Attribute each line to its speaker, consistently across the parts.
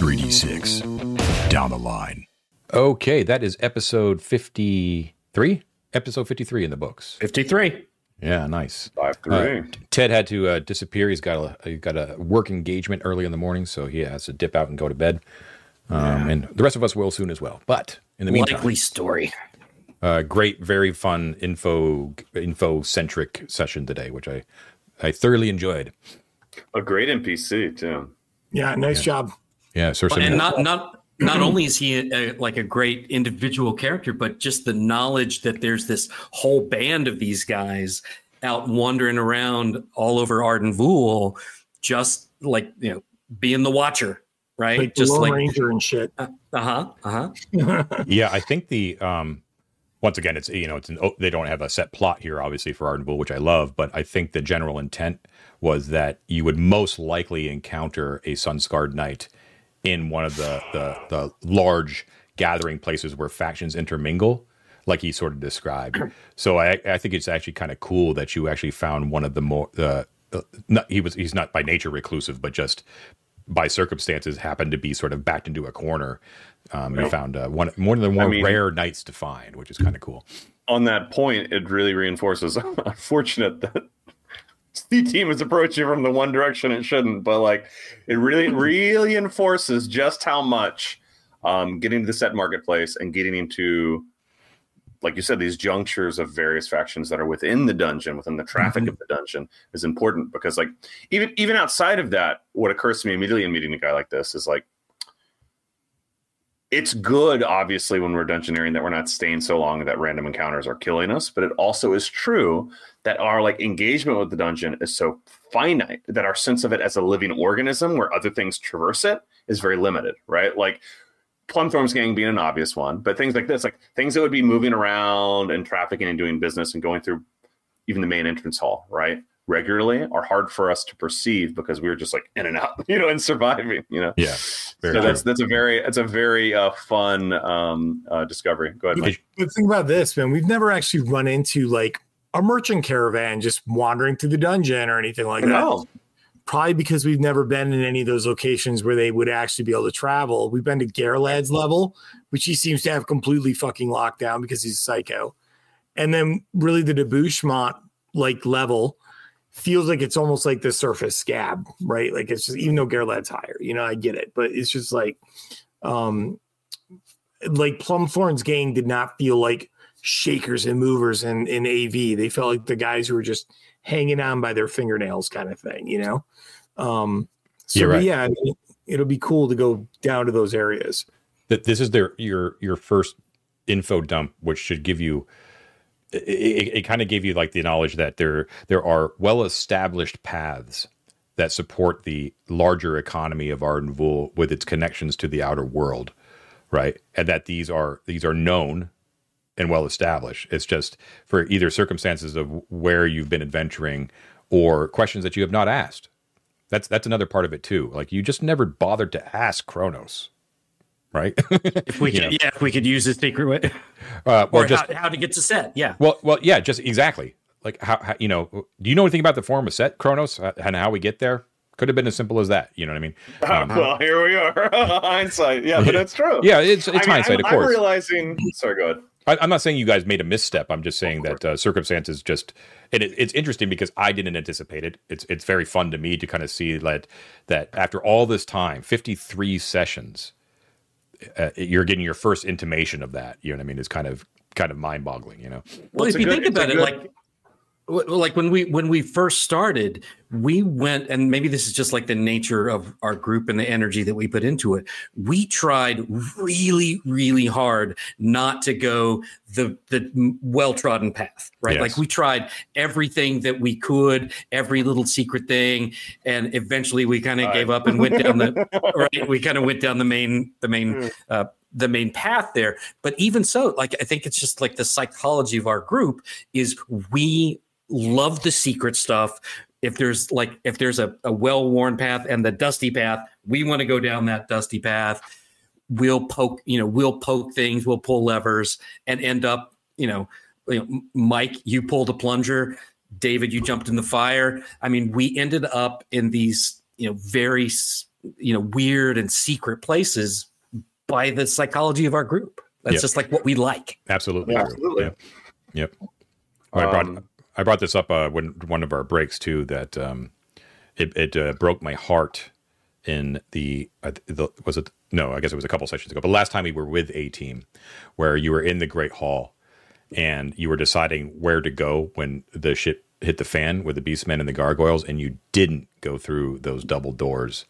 Speaker 1: 3d6 down the line.
Speaker 2: Okay, that is episode 53. Episode 53 in the books.
Speaker 3: 53.
Speaker 2: Yeah, nice.
Speaker 4: Five
Speaker 2: Uh,
Speaker 4: three.
Speaker 2: Ted had to uh, disappear. He's got a he got a work engagement early in the morning, so he has to dip out and go to bed. Um, And the rest of us will soon as well. But in the meantime,
Speaker 3: Likely story.
Speaker 2: uh, great, very fun info info centric session today, which I I thoroughly enjoyed.
Speaker 4: A great NPC too.
Speaker 5: Yeah, nice job.
Speaker 2: Yeah, Sir
Speaker 3: and not not not only is he a, like a great individual character, but just the knowledge that there's this whole band of these guys out wandering around all over Arden Vul, just like you know, being the watcher, right?
Speaker 5: Like
Speaker 3: just
Speaker 5: Lone
Speaker 3: like
Speaker 5: Ranger and shit.
Speaker 3: uh huh, uh huh.
Speaker 2: yeah, I think the um once again it's you know it's an oh, they don't have a set plot here obviously for Arden Vul, which I love, but I think the general intent was that you would most likely encounter a sun-scarred knight in one of the the, the large gathering places where factions intermingle like he sort of described. So I I think it's actually kind of cool that you actually found one of the more uh, uh, not, he was he's not by nature reclusive, but just by circumstances happened to be sort of backed into a corner. Um, you found uh, one one of the more
Speaker 4: mean-
Speaker 2: rare knights to find, which is kind of cool.
Speaker 4: On that point, it really reinforces. unfortunate that the team is approaching from the one direction it shouldn't, but like it really really enforces just how much um, getting to the set marketplace and getting into like you said, these junctures of various factions that are within the dungeon, within the traffic of the dungeon, is important because, like, even even outside of that, what occurs to me immediately in meeting a guy like this is like, it's good, obviously, when we're dungeoneering that we're not staying so long that random encounters are killing us. But it also is true that our like engagement with the dungeon is so finite that our sense of it as a living organism, where other things traverse it, is very limited. Right, like Plumthorn's gang being an obvious one, but things like this, like things that would be moving around and trafficking and doing business and going through even the main entrance hall, right? Regularly are hard for us to perceive because we were just like in and out, you know, and surviving, you know.
Speaker 2: Yeah,
Speaker 4: so
Speaker 2: true.
Speaker 4: that's that's a very it's a very uh, fun um, uh, discovery. Go ahead, Mike.
Speaker 5: But think about this, man. We've never actually run into like a merchant caravan just wandering through the dungeon or anything like that.
Speaker 4: No,
Speaker 5: Probably because we've never been in any of those locations where they would actually be able to travel. We've been to Garlad's level, which he seems to have completely fucking locked down because he's a psycho. And then really the debouchement like level feels like it's almost like the surface scab, right? Like it's just even though Garlad's higher, you know, I get it, but it's just like um like Plumthorn's gang did not feel like shakers and movers in, in AV. They felt like the guys who were just hanging on by their fingernails kind of thing, you know? Um, so
Speaker 2: right.
Speaker 5: yeah, I mean, it'll be cool to go down to those areas.
Speaker 2: that this is their your your first info dump, which should give you. It, it, it kind of gave you like the knowledge that there there are well established paths that support the larger economy of Ardenvul with its connections to the outer world, right? And that these are these are known and well established. It's just for either circumstances of where you've been adventuring or questions that you have not asked. That's that's another part of it too. Like you just never bothered to ask Kronos, right?
Speaker 3: If we could,
Speaker 2: know.
Speaker 3: yeah, if we could use the secret way,
Speaker 2: Uh, well,
Speaker 3: or
Speaker 2: just
Speaker 3: how, how to get to set, yeah.
Speaker 2: well, well, yeah, just exactly. Like how, how you know? Do you know anything about the form of set Kronos uh, and how we get there? Could have been as simple as that. You know what I mean? Um,
Speaker 4: well, here we are. Hindsight, yeah, but that's true.
Speaker 2: yeah, it's it's
Speaker 4: I mean,
Speaker 2: hindsight,
Speaker 4: I'm,
Speaker 2: of course.
Speaker 4: I'm realizing. Sorry, go ahead.
Speaker 2: I, I'm not saying you guys made a misstep. I'm just saying that uh, circumstances just. And it, it's interesting because I didn't anticipate it. It's it's very fun to me to kind of see that that after all this time, 53 sessions, uh, you're getting your first intimation of that. You know what I mean? It's kind of kind of mind boggling. You know?
Speaker 3: Well,
Speaker 4: it's
Speaker 3: if you
Speaker 4: good-
Speaker 3: think about it,
Speaker 4: good-
Speaker 3: like w- like when we when we first started, we went and maybe this is just like the nature of our group and the energy that we put into it. We tried really, really hard not to go the the well trodden path, right?
Speaker 2: Yes.
Speaker 3: Like we tried everything that we could, every little secret thing, and eventually we kind of
Speaker 4: Right.
Speaker 3: gave up and went down the right. We kind of went down the main the main
Speaker 4: Hmm.
Speaker 3: uh, the main path there. But even so, like I think it's just like the psychology of our group is we love the secret stuff. If there's like if there's a, a well-worn path and the dusty path, we want to go down that dusty path. We'll poke, you know, we'll poke things, we'll pull levers and end up, you know, you know, Mike, you pulled a plunger. David, you jumped in the fire. I mean, we ended up in these, you know, very you know weird and secret places by the psychology of our group. That's
Speaker 2: Yep.
Speaker 3: just like what we like.
Speaker 2: Absolutely.
Speaker 4: Absolutely.
Speaker 2: Yep. Yep. I brought
Speaker 4: Um,
Speaker 2: I brought this up uh, when one of our breaks too that um, it it uh, broke my heart in the, uh, the was it no I guess it was a couple sessions ago but last time we were with a team where you were in the Great Hall and you were deciding where to go when the shit hit the fan with the beastmen and the gargoyles and you didn't go through those double doors.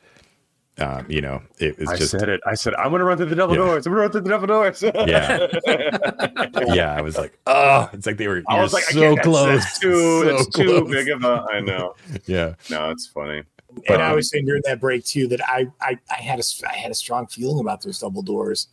Speaker 2: Um, you know, it was
Speaker 4: I
Speaker 2: just
Speaker 4: said it. I said I'm going to run through the double
Speaker 2: Yeah.
Speaker 4: doors. I'm going to run through the double doors.
Speaker 2: Yeah. yeah, I was like, oh, it's like they were
Speaker 4: I was like,
Speaker 2: so
Speaker 4: can't,
Speaker 2: close,
Speaker 4: That's too,
Speaker 2: so
Speaker 4: that's too big of a. I know.
Speaker 2: Yeah,
Speaker 4: No, it's funny.
Speaker 5: And I
Speaker 4: Um,
Speaker 5: was saying during that break too that I, I I had a I had a strong feeling about those double doors,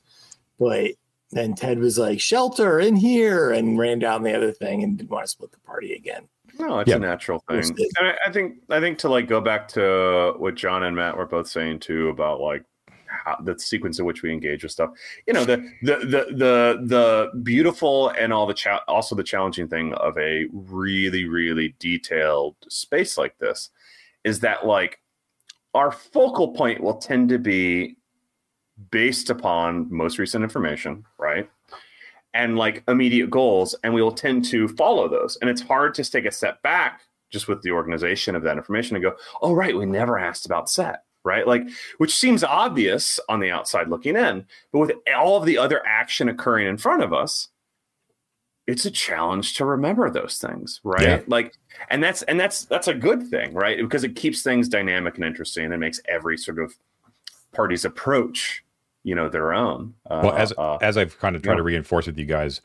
Speaker 5: but then Ted was like shelter in here and ran down the other thing and didn't want to split the party again.
Speaker 4: No, it's
Speaker 2: Yeah.
Speaker 4: a natural thing. And I, I think I think to like go back to what John and Matt were both saying too about like how, the sequence in which we engage with stuff. You know, the the the the the beautiful and all the cha- also the challenging thing of a really really detailed space like this is that like our focal point will tend to be based upon most recent information, right? And like immediate goals, and we will tend to follow those. And it's hard to take a step back just with the organization of that information and go, oh, right, we never asked about set, right? Like, which seems obvious on the outside looking in, but with all of the other action occurring in front of us, it's a challenge to remember those things, right?
Speaker 2: Yeah.
Speaker 4: Like, and that's and that's that's a good thing, right? Because it keeps things dynamic and interesting and makes every sort of party's approach, you know, their own. Uh,
Speaker 2: well, as
Speaker 4: uh,
Speaker 2: as I've kind of tried to reinforce with you guys,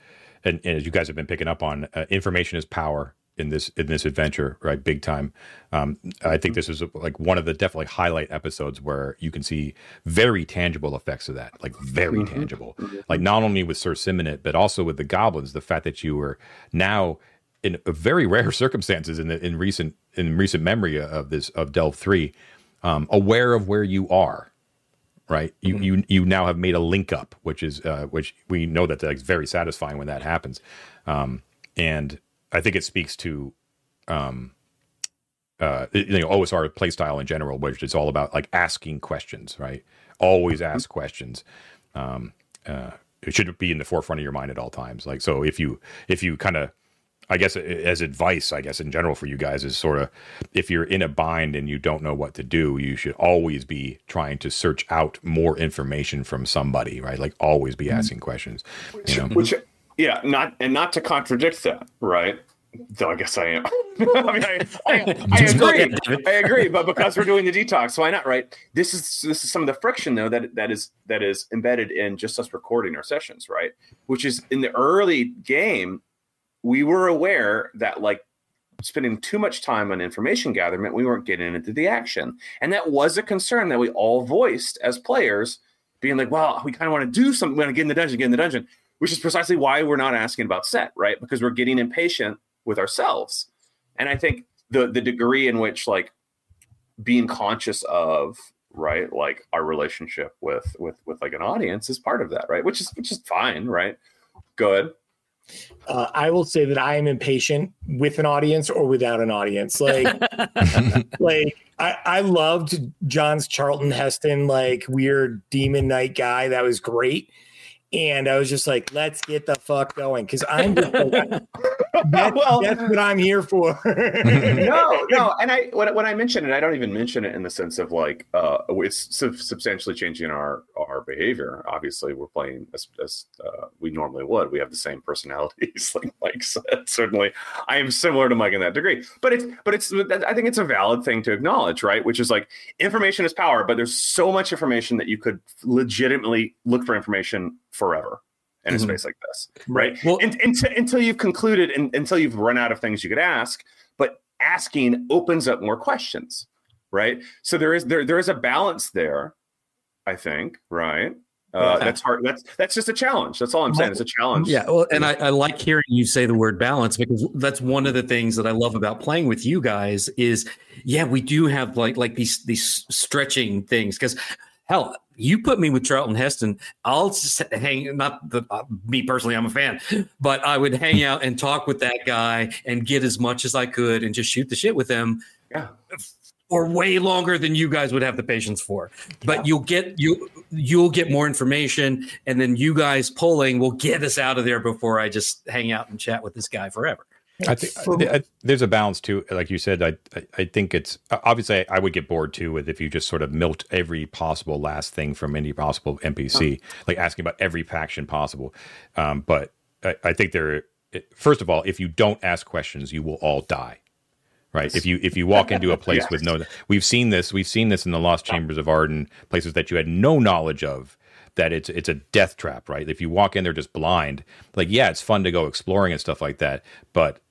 Speaker 2: and, and as you guys have been picking up on, uh, information is power in this in this adventure, right? Big time. Um, I think this is like one of the definitely highlight episodes where you can see very tangible effects of that, like very
Speaker 4: Mhm.
Speaker 2: tangible. Like not only with Sir Simonet, but also with the goblins. The fact that you were now in very rare circumstances in the in recent in recent memory of this of Delve three, um, aware of where you are right? You you you now have made a link up, which is uh, which we know that that's very satisfying when that happens, um, and I think it speaks to. Um, uh, you know, OSR play style in general, which is all about like asking questions, right? Always ask questions. Um, uh, it should be in the forefront of your mind at all times. Like, so if you, if you kind of, I guess as advice, I guess in general for you guys is sort of if you're in a bind and you don't know what to do, you should always be trying to search out more information from somebody, right? Like always be asking questions. You know?
Speaker 4: Which, yeah, not and not to contradict that, right? Though I guess I am. I mean, I, I, I agree. I agree. But because we're doing the detox, why not? Right. This is this is some of the friction though that that is that is embedded in just us recording our sessions, right? Which is in the early game, we were aware that like spending too much time on information gathering we weren't getting into the action, and that was a concern that we all voiced as players, being like, "Well, we kind of want to do something. We want to get in the dungeon, get in the dungeon." Which is precisely why we're not asking about set, right? Because we're getting impatient with ourselves. And I think the the degree in which like being conscious of right like our relationship with with with like an audience is part of that right which is which is fine right good
Speaker 5: Uh, I will say that I am impatient with an audience or without an audience. Like, like I, I loved John's Charlton Heston, like weird demon knight guy. That was great. And I was just like, let's get the fuck going. Cause I'm just like, that-
Speaker 4: well
Speaker 5: that's what I'm here for.
Speaker 4: no no and i when, when i mention it i don't even mention it in the sense of like uh it's sub- substantially changing our our behavior obviously we're playing as, as uh, we normally would we have the same personalities like mike said certainly i am similar to mike in that degree but it's but it's i think it's a valid thing to acknowledge right which is like information is power but there's so much information that you could legitimately look for information forever in a
Speaker 3: Mhm.
Speaker 4: space like this right.
Speaker 3: Well-
Speaker 4: and, until, until you've concluded and until you've run out of things you could ask but asking opens up more questions right? So there is there there is a balance there i think right? Uh,
Speaker 3: Yeah.
Speaker 4: that's hard that's that's just a challenge. That's all i'm saying. It's a challenge.
Speaker 3: Yeah, well, and I, I like hearing you say the word balance because that's one of the things that I love about playing with you guys is yeah, we do have like like these these stretching things because hell, you put me with Charlton Heston, I'll just hang not the uh, me personally, I'm a fan, but I would hang out and talk with that guy and get as much as I could and just shoot the shit with him
Speaker 4: yeah
Speaker 3: or way longer than you guys would have the patience for. But yeah. you'll get you you'll get more information, and then you guys pulling will get us out of there before I just hang out and chat with this guy forever.
Speaker 2: I think I, there's a balance too. Like you said, I, I, I think it's obviously I would get bored too with if you just sort of milked every possible last thing from any possible NPC, like asking about every faction possible. Um, but I, I think there, first of all, if you don't ask questions, you will all die right if you if you walk into a place yes. with no we've seen this we've seen this in the lost chambers of arden places that you had no knowledge of that it's it's a death trap right if you walk in there just blind like yeah it's fun to go exploring and stuff like that but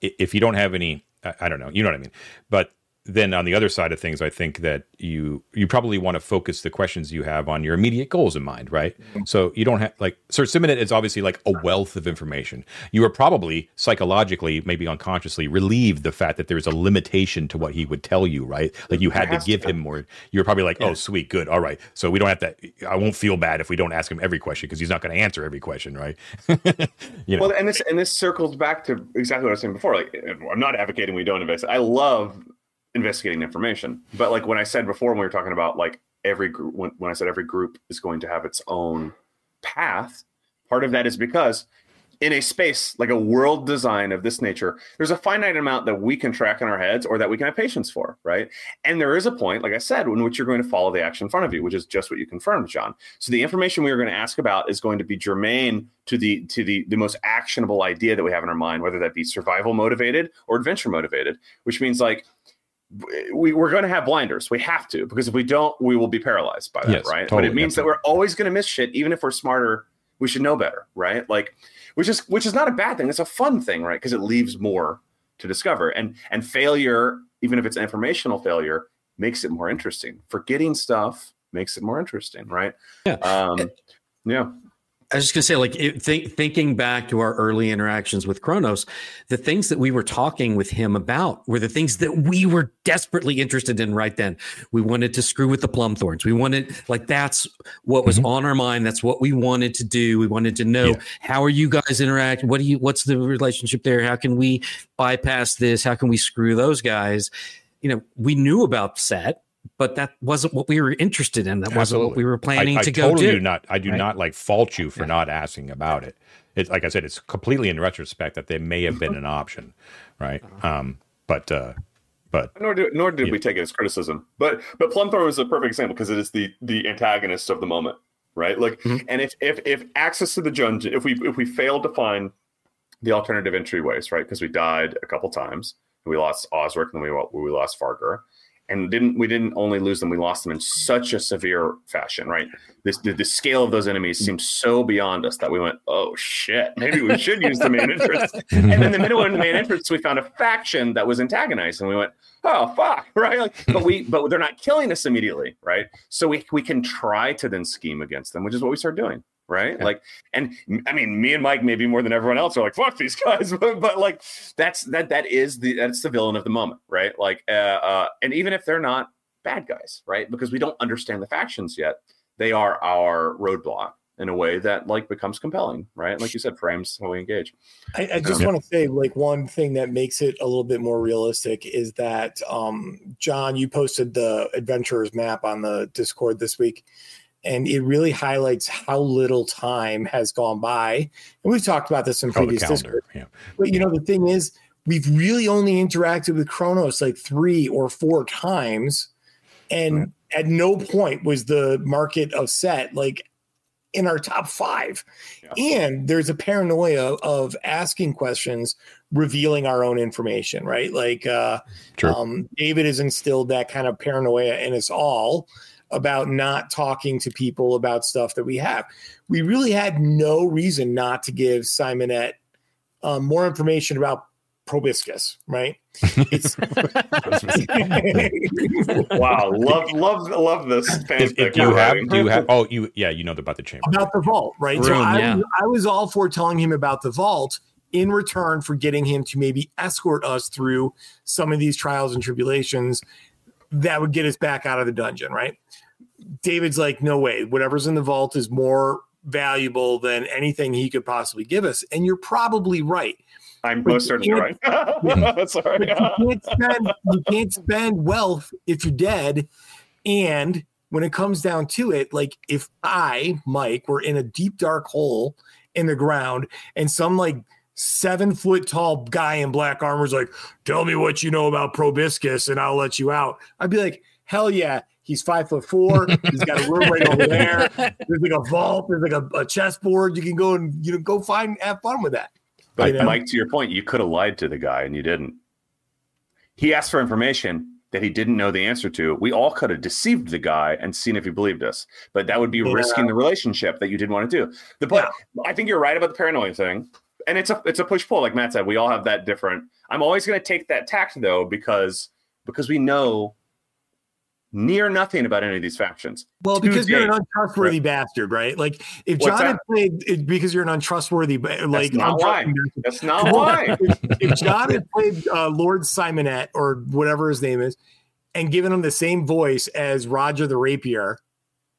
Speaker 2: if you don't have any I don't know you know what i mean. But then on the other side of things, I think that you you probably want to focus the questions you have on your immediate goals in mind, right? Mm-hmm. So you don't have like Sir Simonette is obviously like a wealth of information. You are probably psychologically, maybe unconsciously, relieved the fact that there's a limitation to what he would tell you, right? Like you had to give to. him more. You're probably like, oh, yeah. oh, sweet, good, all right. So we don't have to. I won't feel bad if we don't ask him every question because he's not going to answer every question, right?
Speaker 4: you know? Well, and this and this circles back to exactly what I was saying before. Like, I'm not advocating we don't invest. I love investigating information. But like when I said before, when we were talking about like every group, when, when I said every group is going to have its own path, part of that is because in a space like a world design of this nature, there's a finite amount that we can track in our heads or that we can have patience for, right? And there is a point, like I said, in which you're going to follow the action in front of you, which is just what you confirmed, John. So the information we are going to ask about is going to be germane to the to the the most actionable idea that we have in our mind, whether that be survival motivated or adventure motivated, which means like we, we're going to have blinders. We have to because if we don't, we will be paralyzed by that, yes, right? Totally, but it means absolutely. that we're always going to miss shit, even if we're smarter. We should know better, right? Like, which is which is not a bad thing. It's a fun thing, right? Because it leaves more to discover, and and failure, even if it's informational failure, makes it more interesting. Forgetting stuff makes it more interesting, right?
Speaker 3: Yeah. Um,
Speaker 4: yeah.
Speaker 3: I was just gonna say, like, it, th- thinking back to our early interactions with Kronos, the things that we were talking with him about were the things that we were desperately interested in right then. We wanted to screw with the Plumthorns. We wanted, like, that's what was mm-hmm. on our mind. That's what we wanted to do. We wanted to know yeah. how are you guys interacting? What do you? What's the relationship there? How can we bypass this? How can we screw those guys? You know, we knew about set but that wasn't what we were interested in. That wasn't what we were planning I, I to
Speaker 2: totally
Speaker 3: go do.
Speaker 2: do not, I do right? not like fault you for yeah. not asking about it. It's like I said, it's completely in retrospect that there may have been an option, right? Uh-huh. Um, but uh, but
Speaker 4: nor did nor did yeah. we take it as criticism. But but Plumthorn is a perfect example because it is the the antagonist of the moment, right? Like, mm-hmm. and if if if access to the dungeon, if we if we failed to find the alternative entryways, right? Because we died a couple times, and we lost Osric, and then we we lost Fargur and didn't we didn't only lose them we lost them in such a severe fashion right? This the, the, scale of those enemies seemed so beyond us that we went oh shit maybe we should use the main entrance. And in the middle of the main entrance we found a faction that was antagonized and we went oh fuck right? Like, but we but they're not killing us immediately right? So we, we can try to then scheme against them which is what we start doing right? Yeah. Like, and I mean, me and Mike maybe more than everyone else are like, "Fuck these guys," but, but like, that's that that is the that's the villain of the moment, right? Like, uh, uh, and even if they're not bad guys, right? Because we don't understand the factions yet, they are our roadblock in a way that like becomes compelling, right? Like you said, frames how we engage.
Speaker 5: I, I just want to say like one thing that makes it a little bit more realistic is that um, John, you posted the adventurers map on the Discord this week, and it really highlights how little time has gone by. And we've talked about this in previous Discord. Yeah. But you know, the thing is, we've really only interacted with Kronos like three or four times, and right. at no point was the market of set like in our top five. Yeah. And there's a paranoia of asking questions, revealing our own information, right? Like uh, um, David has instilled that kind of paranoia in us all about not talking to people about stuff that we have. We really had no reason not to give Simonette um, more information about proboscis, right? It's
Speaker 4: wow, love love love this.
Speaker 2: If, if you have, do you have? Oh, you yeah, you know about the chamber
Speaker 5: about the vault, right? Room, so I, yeah. I was all for telling him about the vault in return for getting him to maybe escort us through some of these trials and tribulations that would get us back out of the dungeon, right? David's like, no way, whatever's in the vault is more valuable than anything he could possibly give us. And you're probably right.
Speaker 4: I'm
Speaker 5: But
Speaker 4: most
Speaker 5: you
Speaker 4: certainly right. Sorry.
Speaker 5: You can't spend you can't spend wealth if you're dead. And when it comes down to it, like if I, Mike, were in a deep dark hole in the ground and some like seven foot tall guy in black armor is like, tell me what you know about proboscis and I'll let you out. I'd be like, hell yeah. He's five foot four. He's got a room right over there. There's like a vault. There's like a, a chessboard. You can go and you know go find have fun with that.
Speaker 4: But
Speaker 5: You know?
Speaker 4: Mike, to your point, you could have lied to the guy and you didn't. He asked for information that he didn't know the answer to. We all could have deceived the guy and seen if he believed us, but that would be
Speaker 5: Yeah.
Speaker 4: risking the relationship that you didn't want to do. The point, I think you're right about the paranoia thing, and it's a it's a push pull. Like Matt said, we all have that different. I'm always going to take that tact though because because we know near nothing about any of these factions.
Speaker 5: Well, because you're an
Speaker 4: Tuesday.
Speaker 5: untrustworthy bastard, right? Like if
Speaker 4: What's
Speaker 5: John had played it, because you're an untrustworthy, like
Speaker 4: not why. That's not why.
Speaker 5: if, if John had played uh, Lord Simonette or whatever his name is, and given him the same voice as Roger the Rapier,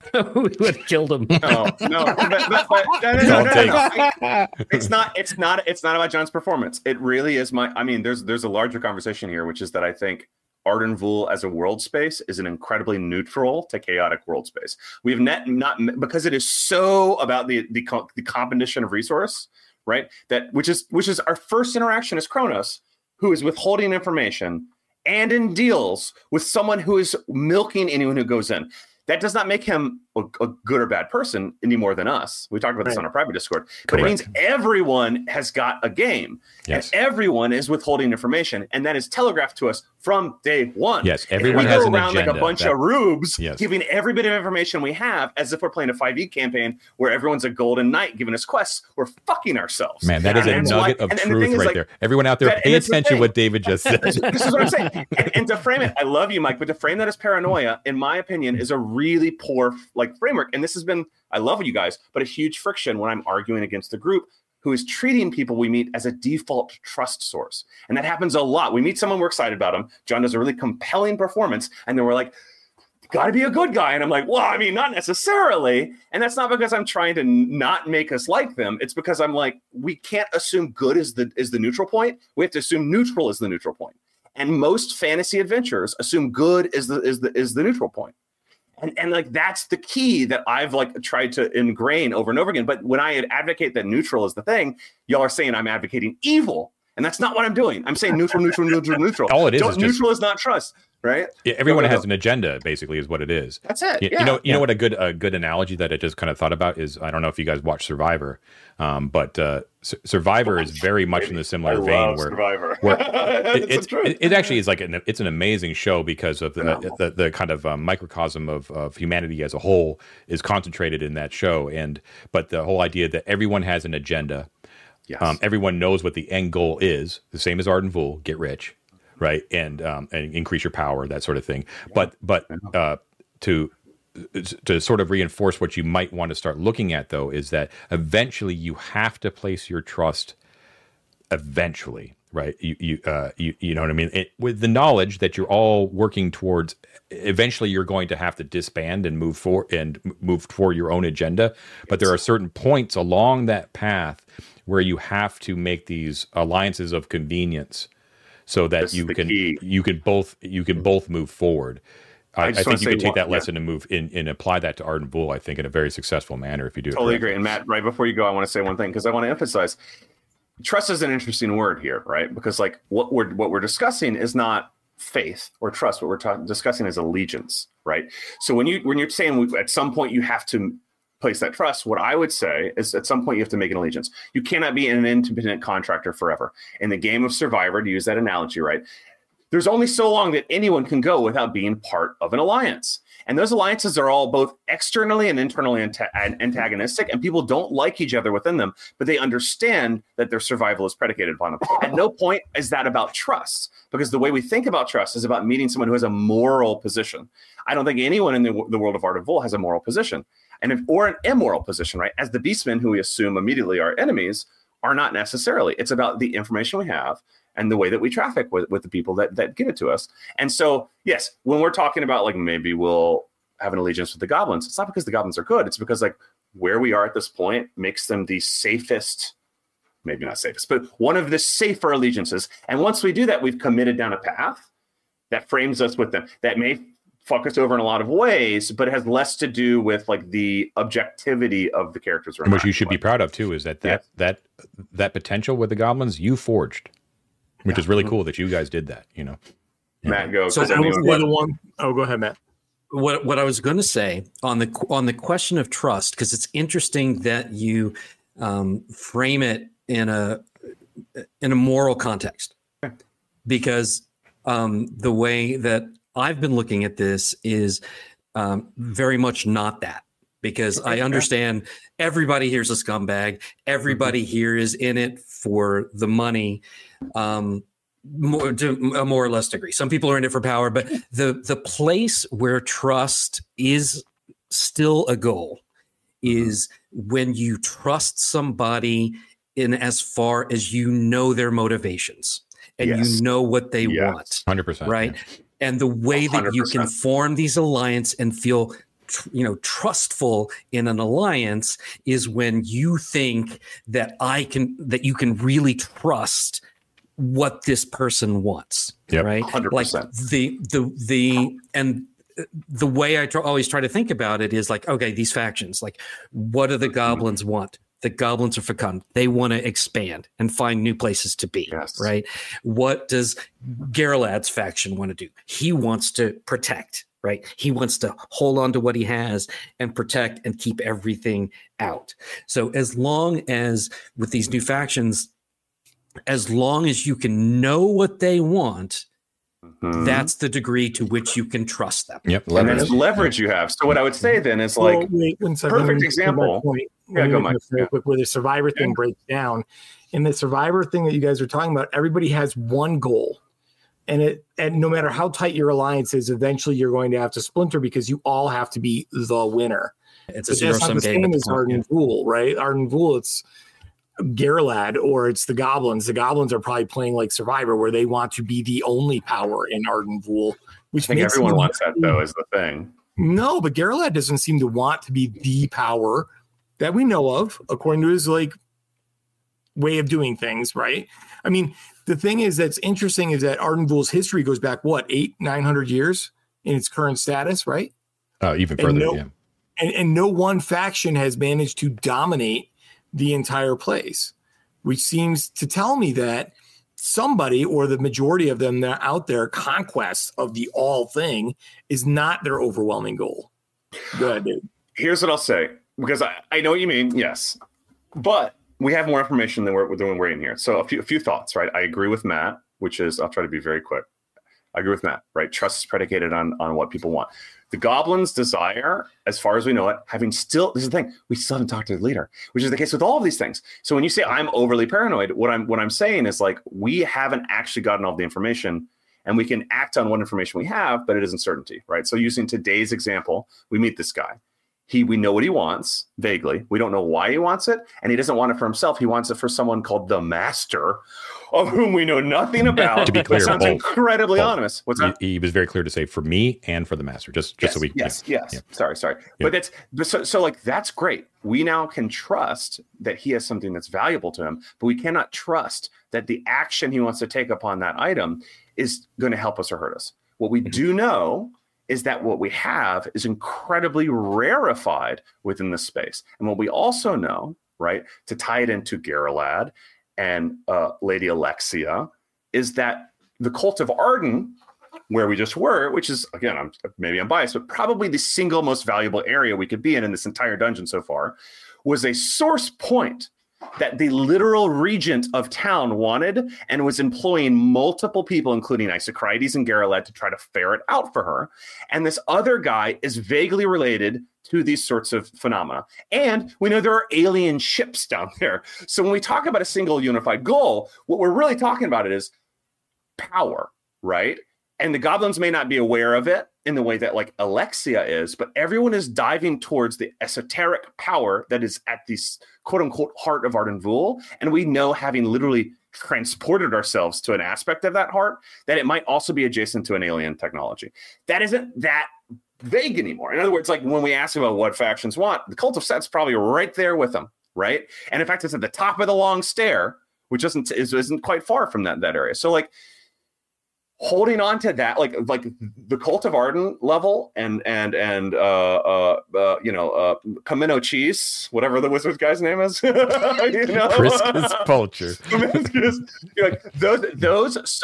Speaker 3: we would have killed him.
Speaker 4: No, no, but, but, but, no, no, no, no,
Speaker 2: take
Speaker 4: no, no. It's not. It's not. It's not about John's performance. It really is my. I mean, there's there's a larger conversation here, which is that I think Ardenvul as a world space is an incredibly neutral to chaotic world space. We've net not because it is so about the the co- the competition of resource, right? That which is which is our first interaction is Kronos, who is withholding information and in deals with someone who is milking anyone who goes in. That does not make him a, a good or bad person any more than us. We talked about this on our private Discord, but it means everyone has got a game
Speaker 2: Yes.
Speaker 4: and everyone is withholding information, and that is telegraphed to us from day one.
Speaker 2: Yes, everyone
Speaker 4: we
Speaker 2: has
Speaker 4: go around like a bunch
Speaker 2: That-
Speaker 4: of rubes,
Speaker 2: Yes.
Speaker 4: giving every bit of information we have as if we're playing a 5e campaign where everyone's a golden knight giving us quests. We're fucking ourselves.
Speaker 2: Man, that is a
Speaker 4: And it's
Speaker 2: nugget of
Speaker 4: and-
Speaker 2: truth right
Speaker 4: like,
Speaker 2: there. Everyone out there,
Speaker 4: that-
Speaker 2: pay
Speaker 4: the
Speaker 2: attention
Speaker 4: thing.
Speaker 2: what David just said.
Speaker 4: this is what I'm saying. And, and to frame it, I love you, Mike, but to frame that as paranoia, in my opinion, is a really poor like framework. And this has been, I love you guys, but a huge friction when I'm arguing against the group who is treating people we meet as a default trust source. And that happens a lot. We meet someone, we're excited about them. John does a really compelling performance, and then we're like, got to be a good guy. And I'm like, well, I mean, not necessarily. And that's not because I'm trying to not make us like them. It's because I'm like, we can't assume good is the is the neutral point. We have to assume neutral is the neutral point. And most fantasy adventures assume good is the is the is the neutral point. And, and like that's the key that I've like tried to ingrain over and over again. But when I advocate that neutral is the thing, y'all are saying I'm advocating evil. And that's not what I'm doing. I'm saying neutral, neutral, neutral, neutral.
Speaker 2: All it is is just-
Speaker 4: neutral is not trust, right?
Speaker 2: Yeah, Everyone has an agenda, basically, is what it is.
Speaker 4: That's it.
Speaker 2: You,
Speaker 4: yeah.
Speaker 2: you know, you
Speaker 4: yeah.
Speaker 2: know what a good a good analogy that I just kind of thought about is I don't know if you guys watch Survivor, um, but uh, Su- Survivor is very much in the similar vein where
Speaker 4: Survivor.
Speaker 2: where it, it's, it, it actually is like an, it's an amazing show because of the the, the kind of um, microcosm of, of humanity as a whole is concentrated in that show and but the whole idea that everyone has an agenda
Speaker 4: yes.
Speaker 2: um, everyone knows what the end goal is the same as Arden Vul get rich right? And um, and increase your power that sort of thing. But but uh, to to sort of reinforce what you might want to start looking at though is that eventually you have to place your trust eventually right? You you uh you, you know what i mean? It, with the knowledge that you're all working towards eventually you're going to have to disband and move for and move toward your own agenda. But there are certain points along that path where you have to make these alliances of convenience so that
Speaker 4: This
Speaker 2: you can
Speaker 4: key.
Speaker 2: you can both you can mm-hmm. both move forward I,
Speaker 4: I
Speaker 2: I, think you can take
Speaker 4: one-
Speaker 2: that
Speaker 4: yeah.
Speaker 2: lesson and move in and apply that to Arden Vul. I think in a very successful manner if you do
Speaker 4: totally agree. And Matt, right before you go, I want to say one thing because I want to emphasize trust is an interesting word here, right? Because like what we're what we're discussing is not faith or trust. What we're talking discussing is allegiance, right? So when you when you're saying we, at some point you have to place that trust, what I would say is at some point you have to make an allegiance. You cannot be an independent contractor forever. In the game of Survivor, to use that analogy, right? there's only so long that anyone can go without being part of an alliance. And those alliances are all both externally and internally anta- antagonistic, and people don't like each other within them, but they understand that their survival is predicated upon them. At no point is that about trust, because the way we think about trust is about meeting someone who has a moral position. I don't think anyone in the, w- the world of Arden Vul has a moral position, and if, or an immoral position, right? As the beastmen, who we assume immediately are enemies, are not necessarily. It's about the information we have and the way that we traffic with, with the people that, that give it to us. And so, yes, when we're talking about like maybe we'll have an allegiance with the goblins, it's not because the goblins are good. It's because like where we are at this point makes them the safest maybe not safest, but one of the safer allegiances. And once we do that, we've committed down a path that frames us with them. That may fuck us over in a lot of ways, but it has less to do with like the objectivity of the characters.
Speaker 2: And what you should be proud of too is that that that that potential with the goblins you forged, which yeah. is really cool that you guys did that. You know,
Speaker 4: Matt, go.
Speaker 5: So what, one, oh, go ahead, Matt.
Speaker 3: What what I was going to say on the on the question of trust because it's interesting that you um, frame it in a in a moral context because um, the way that I've been looking at this is um, very much not that because I understand everybody here's a scumbag. Everybody mm-hmm. here is in it for the money. Um, more to a more or less degree. Some people are in it for power, but the the place where trust is still a goal mm-hmm. is when you trust somebody in as far as you know their motivations and yes. you know what they yes. want.
Speaker 2: 100%.
Speaker 3: Right. Yeah. And the way that 100%. you can form these alliance and feel you know trustful in an alliance is when you think that I can that you can really trust what this person wants yep. right
Speaker 4: 100%.
Speaker 3: like the the the and the way I tr- always try to think about it is like okay these factions like what do the mm-hmm. goblins want the goblins are fecund. They want to expand and find new places to be. Yes. Right. What does Garalad's faction want to do? He wants to protect. Right. He wants to hold on to what he has and protect and keep everything out. So as long as with these new factions, as long as you can know what they want Mm-hmm. That's the degree to which you can trust them.
Speaker 2: Yep,
Speaker 4: leverage. and that's leverage you have. So what I would say then is like well, wait, perfect example.
Speaker 5: Yeah, go Mike. Yeah. Quick, where the survivor thing yeah. breaks down. In the survivor thing that you guys are talking about, everybody has one goal. And it and no matter how tight your alliance is, eventually you're going to have to splinter because you all have to be the winner.
Speaker 3: It's a zero sum game. Same
Speaker 5: as Arden Vul, right? Arden Vul, it's Garalad or it's the Goblins. The Goblins are probably playing like Survivor, where they want to be the only power in Arden Vul. Which
Speaker 4: I think everyone wants that, though, is the thing.
Speaker 5: No, but Garalad doesn't seem to want to be the power that we know of, according to his like way of doing things, right? I mean, the thing is that's interesting is that Arden Vul's history goes back what eight, nine hundred years in its current status, right?
Speaker 2: Oh, even further,
Speaker 5: and no,
Speaker 2: yeah.
Speaker 5: And, and no one faction has managed to dominate the entire place, which seems to tell me that somebody or the majority of them that out there conquest of the all thing is not their overwhelming goal. Go ahead, dude.
Speaker 4: Here's what I'll say because I, I know what you mean, yes, but we have more information than we're doing we're in here. So a few a few thoughts, right? I agree with Matt, which is I'll try to be very quick. I agree with Matt, right? Trust is predicated on on what people want. The goblins' desire, as far as we know it, having still this is the thing, we still haven't talked to the leader, which is the case with all of these things. So when you say I'm overly paranoid, what I'm what I'm saying is like we haven't actually gotten all the information and we can act on what information we have, but it isn't certainty, right? So using today's example, we meet this guy he we know what he wants vaguely we don't know why he wants it and he doesn't want it for himself he wants it for someone called the master of whom we know nothing about
Speaker 2: to be clear
Speaker 4: sounds both, incredibly both. anonymous what's that
Speaker 2: he, he, was very clear to say for me and for the master just just
Speaker 4: yes,
Speaker 2: so we
Speaker 4: yes yeah, yes yeah. sorry sorry yeah. but that's so, so like that's great we now can trust that he has something that's valuable to him but we cannot trust that the action he wants to take upon that item is going to help us or hurt us what we mm-hmm. do know is that what we have is incredibly rarefied within the space. And what we also know, right, to tie it into Garalad and uh, Lady Alexia, is that the cult of Arden, where we just were, which is again, I'm maybe I'm biased, but probably the single most valuable area we could be in in this entire dungeon so far, was a source point that the literal regent of town wanted and was employing multiple people, including Isocrides and Garalad, to try to ferret out for her. And this other guy is vaguely related to these sorts of phenomena. And we know there are alien ships down there. So when we talk about a single unified goal, what we're really talking about is power, right? And the goblins may not be aware of it in the way that like Alexia is, but everyone is diving towards the esoteric power that is at the quote unquote heart of Arden Vul. And we know, having literally transported ourselves to an aspect of that heart, that it might also be adjacent to an alien technology. That isn't that vague anymore. In other words, like when we ask about what factions want, the cult of Set's probably right there with them, right? And in fact, it's at the top of the long stair, which isn't is, isn't quite far from that that area. So like holding on to that like like the cult of arden level and and and uh uh, uh you know uh camino cheese whatever the wizard guy's name is you know
Speaker 2: Priscus Vulture.
Speaker 4: like those those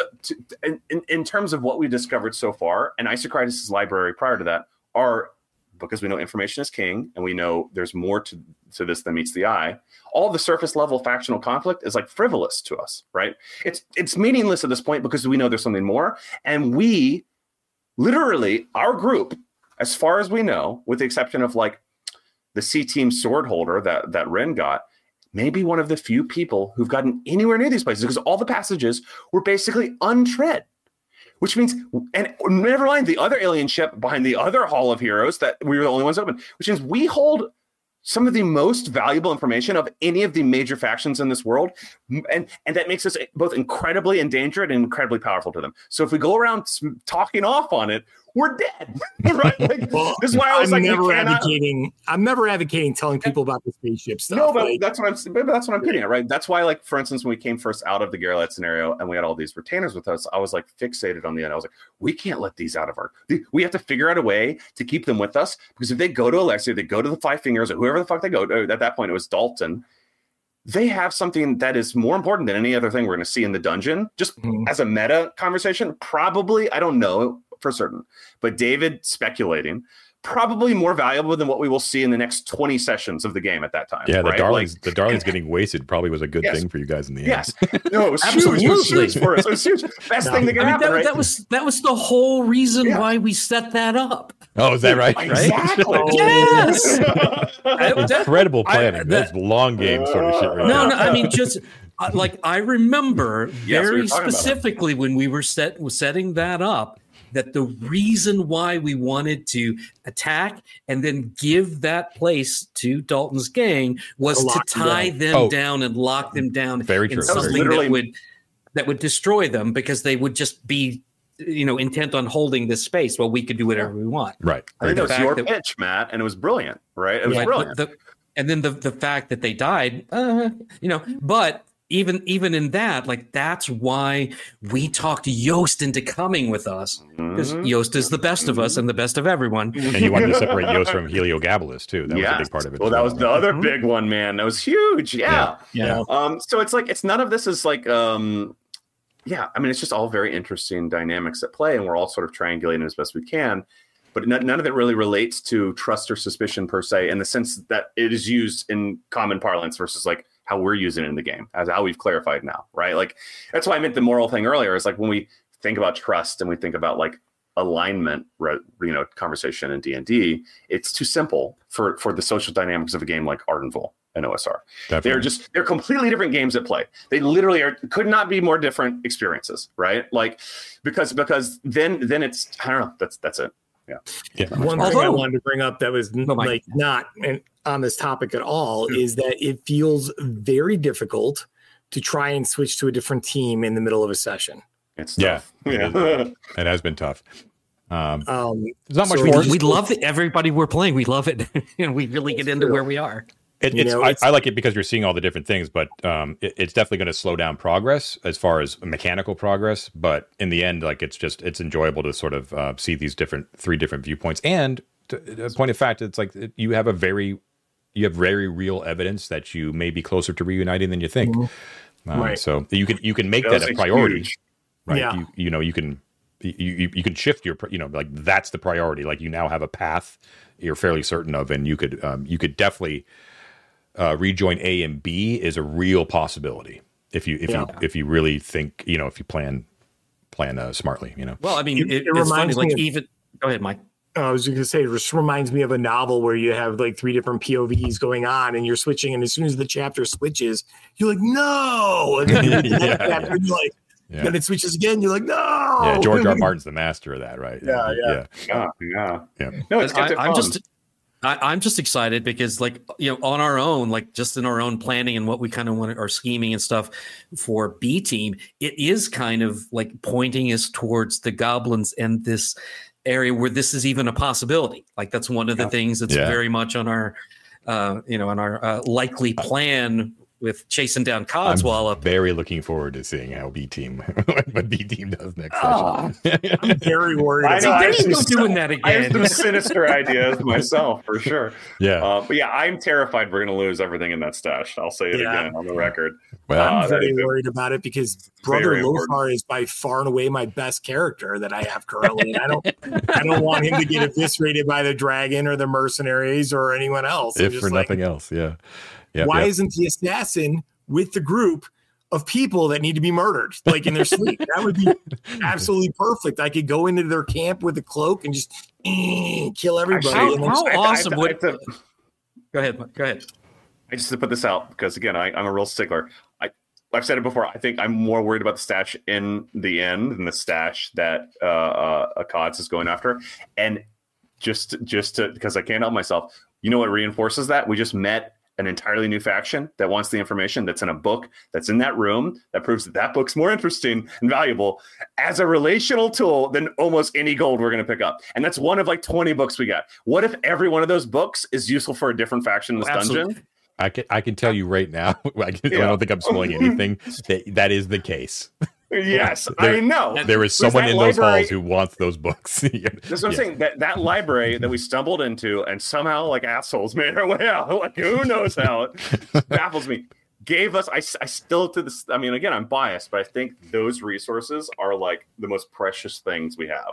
Speaker 4: in, in, terms of what we discovered so far and isocritus' library prior to that are because we know information is king and we know there's more to, to this than meets the eye all the surface level factional conflict is like frivolous to us right? It's it's meaningless at this point because we know there's something more and we literally our group as far as we know with the exception of like the c team sword holder that that ren got maybe one of the few people who've gotten anywhere near these places because all the passages were basically untread which means, and never mind the other alien ship behind the other Hall of Heroes that we were the only ones open, which means we hold some of the most valuable information of any of the major factions in this world and and that makes us both incredibly endangered and incredibly powerful to them. So if we go around talking off on it we're dead. right? Like, well, this is why I was
Speaker 5: I'm
Speaker 4: like,
Speaker 5: never advocating. I'm never advocating telling people about the spaceship stuff.
Speaker 4: No, but like, that's what I'm. But that's what I'm getting at, right? That's why, like, for instance, when we came first out of the Garrett scenario and we had all these retainers with us, I was like fixated on the end. I was like, we can't let these out of our. We have to figure out a way to keep them with us because if they go to Alexia, they go to the Five Fingers or whoever the fuck they go. To, at that point, it was Dalton they have something that is more important than any other thing we're going to see in the dungeon. Just mm-hmm. as a meta conversation, probably I don't know for certain. But David speculating probably more valuable than what we will see in the next 20 sessions of the game at that time.
Speaker 2: Yeah, the
Speaker 4: right?
Speaker 2: darlings, like, the darlings getting wasted probably was a good yes. thing for you guys in the end.
Speaker 4: Yes, no, it was huge. It was huge for us. It was huge. Best no. thing that could I mean, happen.
Speaker 3: That,
Speaker 4: right?
Speaker 3: that, was that was the whole reason yeah. why we set that up.
Speaker 2: Oh, is that right?
Speaker 4: Exactly.
Speaker 3: yes.
Speaker 2: Incredible planning. I, that, That's long game sort of shit. Right
Speaker 3: no,
Speaker 2: now.
Speaker 3: no. I mean, just uh, like I remember yes, very we specifically when we were set was setting that up that the reason why we wanted to attack and then give that place to Dalton's gang was to tie them, them oh, down and lock them down
Speaker 2: very
Speaker 3: true.
Speaker 2: in
Speaker 3: something that would that would destroy them because they would just be you know intent on holding this space. Well we could do whatever we want.
Speaker 2: Right.
Speaker 4: I think it was your that, pitch matt and it was brilliant right? It was brilliant.
Speaker 3: the, and then the the fact that they died uh, you know but even even in that, like that's why we talked Yost into coming with us because mm-hmm. Yost is the best of us and the best of everyone.
Speaker 2: And you wanted to separate Yost from Heliogabalus too. That yes. was a big part of it.
Speaker 4: Well, that was the other mm-hmm. big one, man. That was huge. Yeah.
Speaker 3: yeah,
Speaker 4: yeah. Um. So it's like it's none of this is like um. Yeah, I mean, it's just all very interesting dynamics at play, and we're all sort of triangulating as best we can. But none of it really relates to trust or suspicion per se, in the sense that it is used in common parlance versus like how we're using it in the game, as how we've clarified now, right? Like that's why I meant the moral thing earlier. Is like when we think about trust and we think about like alignment, you know, conversation in D and D, it's too simple for for the social dynamics of a game like Arden Vul and OSR. Definitely. They're just they're completely different games at play. They literally are could not be more different experiences, right? Like because because then then it's I don't know. That's that's it. Yeah.
Speaker 5: yeah. One thing I wanted to bring up that was oh like not and on this topic at all is that it feels very difficult to try and switch to a different team in the middle of a session.
Speaker 2: It's tough. yeah, yeah. it has been tough. Um, um,
Speaker 3: there's not much so more. We, we love it. Everybody we're playing, we love it, and we really get into true. where we are.
Speaker 2: It, it's, know, I, it's, I, like it because you're seeing all the different things, but um, it, it's definitely going to slow down progress as far as mechanical progress. But in the end, like it's just it's enjoyable to sort of uh, see these different three different viewpoints. And to, point of fact, it's like you have a very you have very real evidence that you may be closer to reuniting than you think. Mm-hmm. Um, right. So you can you can make that, that a priority, huge. right? Yeah. You, you know you can you, you you can shift your you know like that's the priority. Like you now have a path you're fairly certain of, and you could um, you could definitely uh, rejoin A and B is a real possibility if you if yeah. you if you really think you know if you plan plan uh, smartly. You know.
Speaker 3: Well, I mean, it, it, it reminds funny, like even. Go ahead, Mike.
Speaker 5: I was going to say, it just reminds me of a novel where you have like three different POVs going on and you're switching. And as soon as the chapter switches, you're like, no. And then yeah, chapter, you're like, yeah. then it switches again. You're like, no.
Speaker 2: Yeah, George R. Martin's the master of that, right?
Speaker 4: Yeah, yeah. Yeah. Yeah. yeah. No, it's
Speaker 3: I, I'm just I, am just excited because, like, you know, on our own, like just in our own planning and what we kind of want, our scheming and stuff for B team, it is kind of like pointing us towards the goblins and this area where this is even a possibility. Like, that's one of the yeah. things that's yeah. very much on our uh, you know, on our uh, likely plan with chasing down Codswallop.
Speaker 2: Very looking forward to seeing how B team what B team does next
Speaker 3: Oh.
Speaker 2: session.
Speaker 5: I'm very worried.
Speaker 4: I
Speaker 3: See,
Speaker 4: know,
Speaker 5: about
Speaker 3: there
Speaker 4: I
Speaker 3: you
Speaker 4: have
Speaker 3: go
Speaker 4: some-
Speaker 3: doing that
Speaker 4: I have
Speaker 3: again.
Speaker 4: some sinister ideas myself for sure.
Speaker 2: yeah.
Speaker 4: Uh, but yeah, I'm terrified we're going to lose everything in that stash. I'll say it
Speaker 5: Yeah.
Speaker 4: again on the record.
Speaker 2: well,
Speaker 4: uh,
Speaker 5: I'm
Speaker 4: that
Speaker 5: very worried about it because Brother
Speaker 4: very important.
Speaker 5: Is by far and away my best character that I have currently. And I don't I don't want him to get eviscerated by the dragon or the mercenaries or anyone else.
Speaker 2: If
Speaker 5: just
Speaker 2: for
Speaker 5: like,
Speaker 2: nothing else, yeah. Yeah.
Speaker 5: why
Speaker 2: yeah.
Speaker 5: isn't the assassin with the group of people that need to be murdered, like in their sleep? That would be absolutely perfect. I could go into their camp with a cloak and just eh, kill everybody.
Speaker 3: How-
Speaker 5: and then
Speaker 3: how
Speaker 4: I- I- I-
Speaker 3: awesome
Speaker 4: I
Speaker 3: would-
Speaker 4: have to-
Speaker 3: Go ahead. Go ahead.
Speaker 4: I just to put this out because again, I, I'm a real stickler. I, I've said it before. I think I'm more worried about the stash in the end than the stash that uh, uh, Akad's is going after. And just just to because I can't help myself. You know what reinforces that? We just met an entirely new faction that wants the information that's in a book that's in that room that proves that that book's more interesting and valuable as a relational tool than almost any gold we're going to pick up. And that's one of like 20 books we got. What if every one of those books is useful for a different faction in this oh,
Speaker 3: Absolutely.
Speaker 4: dungeon?
Speaker 2: I can I can tell you right now. I, can, I don't think I'm spoiling anything. That that is the case.
Speaker 4: Yes,
Speaker 2: There-
Speaker 4: I know.
Speaker 2: There is someone
Speaker 4: that
Speaker 2: in those
Speaker 4: library-
Speaker 2: halls who wants those books. Yeah.
Speaker 4: That's what I'm
Speaker 2: Yeah.
Speaker 4: saying. That that library that we stumbled into and somehow like assholes made our way out. Like who knows how? It baffles me. Gave us. I, I still to this. I mean, again, I'm biased, but I think those resources are like the most precious things we have.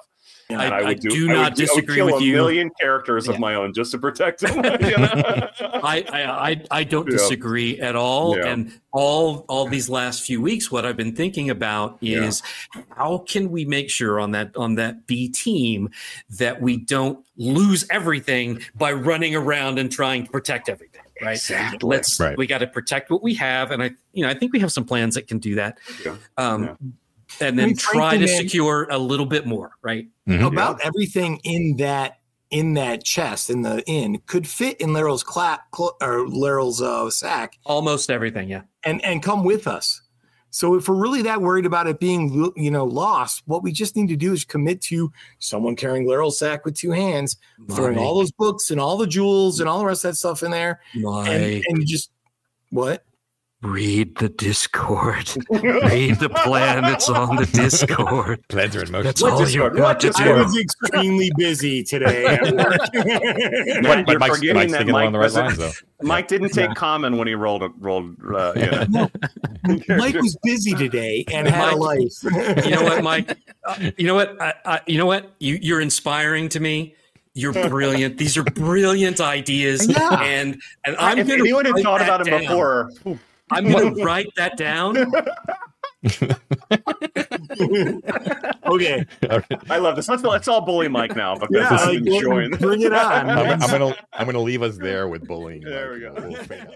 Speaker 5: Yeah.
Speaker 3: I,
Speaker 4: And
Speaker 3: I
Speaker 4: would
Speaker 3: do,
Speaker 4: I
Speaker 3: not
Speaker 4: would- I
Speaker 3: disagree
Speaker 4: kill
Speaker 3: with
Speaker 4: a
Speaker 3: you.
Speaker 4: million characters
Speaker 3: Yeah.
Speaker 4: of my own just to protect them.
Speaker 3: I, I, I, I don't
Speaker 4: Yeah.
Speaker 3: disagree at all.
Speaker 4: Yeah.
Speaker 3: And all all these last few weeks, what I've been thinking about is how can we make sure on that on that B team that we don't lose everything by running around and trying to protect everything. Right.
Speaker 4: Exactly.
Speaker 3: Let's
Speaker 2: Right.
Speaker 3: we got to protect what we have. And I you know, I think we have some plans that can do that.
Speaker 4: Yeah.
Speaker 3: Um
Speaker 4: Yeah.
Speaker 3: and then
Speaker 5: mean,
Speaker 3: try to secure a little bit more, right?
Speaker 2: Mhm.
Speaker 5: about everything in that in that chest in the inn could fit in Leryl's clap cl- or Leryl's uh, sack
Speaker 3: Almost everything, yeah.
Speaker 5: and and come with us. So if we're really that worried about it being you know lost, what we just need to do is commit to someone carrying Leryl's sack with two hands, throwing all those books and all the jewels and all the rest of that stuff in there,
Speaker 3: Mike,
Speaker 5: and, and just what?
Speaker 3: Read the Discord. read the plan that's on the Discord.
Speaker 2: Plans are in motion.
Speaker 3: That's
Speaker 4: What
Speaker 3: all
Speaker 4: Discord?
Speaker 3: you got to
Speaker 4: Discord?
Speaker 5: I was extremely busy today. at work.
Speaker 4: Matt,
Speaker 2: But
Speaker 4: you're
Speaker 2: Mike's,
Speaker 4: forgetting
Speaker 2: Mike's
Speaker 4: that Mike
Speaker 2: along the right
Speaker 4: doesn't-
Speaker 2: lines, though.
Speaker 4: Mike didn't take common when he rolled. rolled. Uh, you know.
Speaker 5: Mike was busy today and had a life.
Speaker 3: You know what, Mike? Uh, you know what? I, I, you know what? You, you're inspiring to me. You're brilliant. These are brilliant ideas,
Speaker 5: Yeah.
Speaker 3: and and I'm
Speaker 4: if
Speaker 3: going to
Speaker 4: anyone had thought about him before,
Speaker 3: I'm going to write that down.
Speaker 5: okay.
Speaker 4: I love this. Let's let's all bully Mike now because
Speaker 5: Yeah,
Speaker 4: this
Speaker 5: like,
Speaker 4: is enjoying.
Speaker 5: bring it on.
Speaker 2: I'm, I'm gonna I'm gonna leave us there with bullying.
Speaker 4: There we go.
Speaker 2: We'll fade out.